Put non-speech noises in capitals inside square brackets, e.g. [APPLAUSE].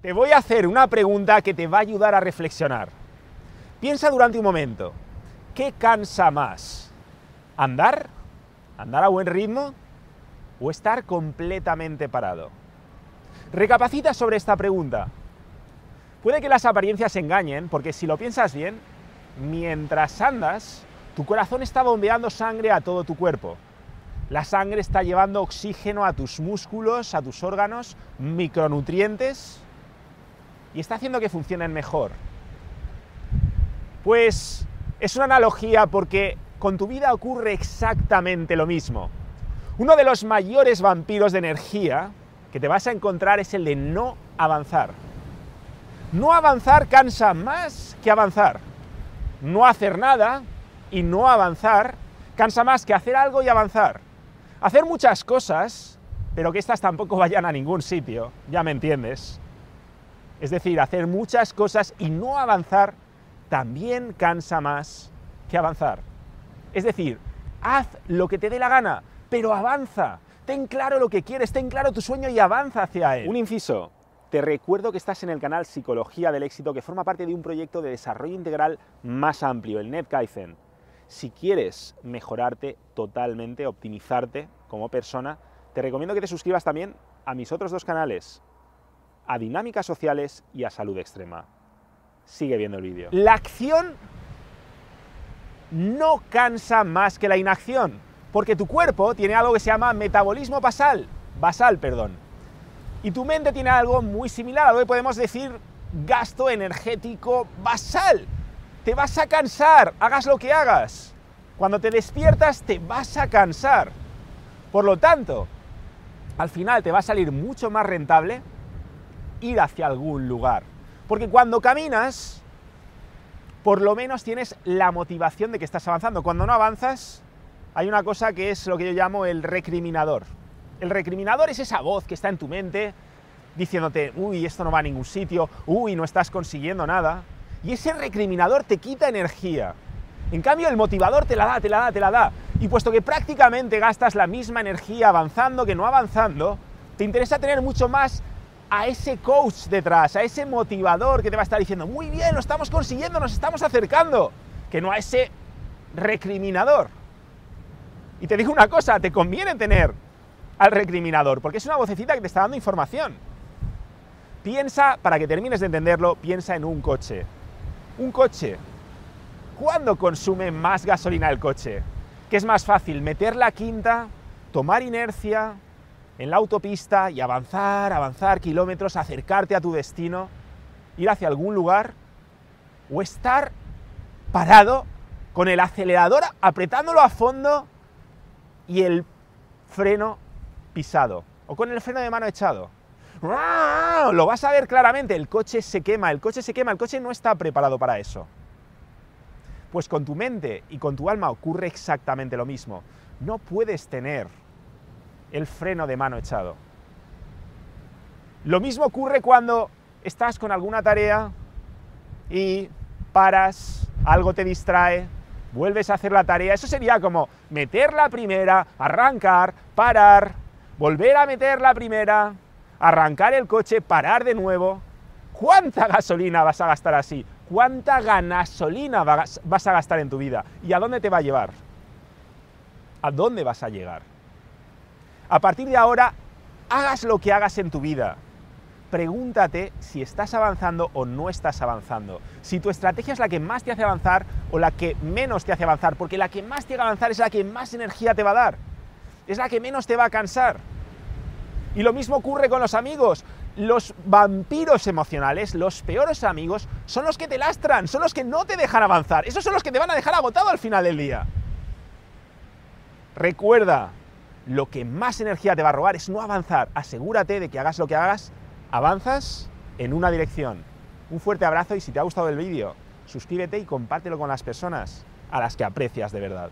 Te voy a hacer una pregunta que te va a ayudar a reflexionar. Piensa durante un momento, ¿qué cansa más? ¿Andar? ¿Andar a buen ritmo? ¿O estar completamente parado? Recapacita sobre esta pregunta. Puede que las apariencias engañen, porque si lo piensas bien, mientras andas, tu corazón está bombeando sangre a todo tu cuerpo. La sangre está llevando oxígeno a tus músculos, a tus órganos, micronutrientes, y está haciendo que funcionen mejor. Pues es una analogía porque con tu vida ocurre exactamente lo mismo. Uno de los mayores vampiros de energía que te vas a encontrar es el de no avanzar. No avanzar cansa más que avanzar. No hacer nada y no avanzar cansa más que hacer algo y avanzar. Hacer muchas cosas, pero que éstas tampoco [LAUGHS] vayan a ningún sitio, ya me entiendes. Es decir, hacer muchas cosas y no avanzar también cansa más que avanzar. Es decir, haz lo que te dé la gana, pero avanza. Ten claro lo que quieres, ten claro tu sueño y avanza hacia él. Un inciso. Te recuerdo que estás en el canal Psicología del Éxito, que forma parte de un proyecto de desarrollo integral más amplio, el NetKaizen. Si quieres mejorarte totalmente, optimizarte como persona, te recomiendo que te suscribas también a mis otros dos canales, a dinámicas sociales y a salud extrema. Sigue viendo el vídeo. La acción no cansa más que la inacción, porque tu cuerpo tiene algo que se llama metabolismo basal, basal, perdón. Y tu mente tiene algo muy similar, algo que podemos decir gasto energético basal. Te vas a cansar, hagas lo que hagas. Cuando te despiertas te vas a cansar. Por lo tanto, al final te va a salir mucho más rentable ir hacia algún lugar. Porque cuando caminas, por lo menos tienes la motivación de que estás avanzando. Cuando no avanzas, hay una cosa que es lo que yo llamo el recriminador. El recriminador es esa voz que está en tu mente diciéndote, uy, esto no va a ningún sitio, uy, no estás consiguiendo nada. Y ese recriminador te quita energía. En cambio, el motivador te la da, te la da, te la da. Y puesto que prácticamente gastas la misma energía avanzando que no avanzando, te interesa tener mucho más a ese coach detrás, a ese motivador que te va a estar diciendo, muy bien, lo estamos consiguiendo, nos estamos acercando, que no a ese recriminador. Y te digo una cosa, te conviene tener al recriminador, porque es una vocecita que te está dando información. Piensa, para que termines de entenderlo, piensa en un coche. Un coche. ¿Cuándo consume más gasolina el coche? ¿Qué es más fácil? ¿Meter la quinta? ¿Tomar inercia? En la autopista y avanzar, avanzar kilómetros, acercarte a tu destino, ir hacia algún lugar, o estar parado con el acelerador apretándolo a fondo y el freno pisado, o con el freno de mano echado. Lo vas a ver claramente, el coche se quema, el coche se quema, el coche no está preparado para eso. Pues con tu mente y con tu alma ocurre exactamente lo mismo. No puedes tener el freno de mano echado. Lo mismo ocurre cuando estás con alguna tarea y paras, algo te distrae, vuelves a hacer la tarea. Eso sería como meter la primera, arrancar, parar, volver a meter la primera, arrancar el coche, parar de nuevo. ¿Cuánta gasolina vas a gastar así? ¿Cuánta gasolina vas a gastar en tu vida? ¿Y a dónde te va a llevar? ¿A dónde vas a llegar? A partir de ahora, hagas lo que hagas en tu vida. Pregúntate si estás avanzando o no estás avanzando. Si tu estrategia es la que más te hace avanzar o la que menos te hace avanzar, porque la que más te hace avanzar es la que más energía te va a dar. Es la que menos te va a cansar. Y lo mismo ocurre con los amigos. Los vampiros emocionales, los peores amigos, son los que te lastran, son los que no te dejan avanzar. Esos son los que te van a dejar agotado al final del día. Recuerda, lo que más energía te va a robar es no avanzar. Asegúrate de que hagas lo que hagas, avanzas en una dirección. Un fuerte abrazo y si te ha gustado el vídeo, suscríbete y compártelo con las personas a las que aprecias de verdad.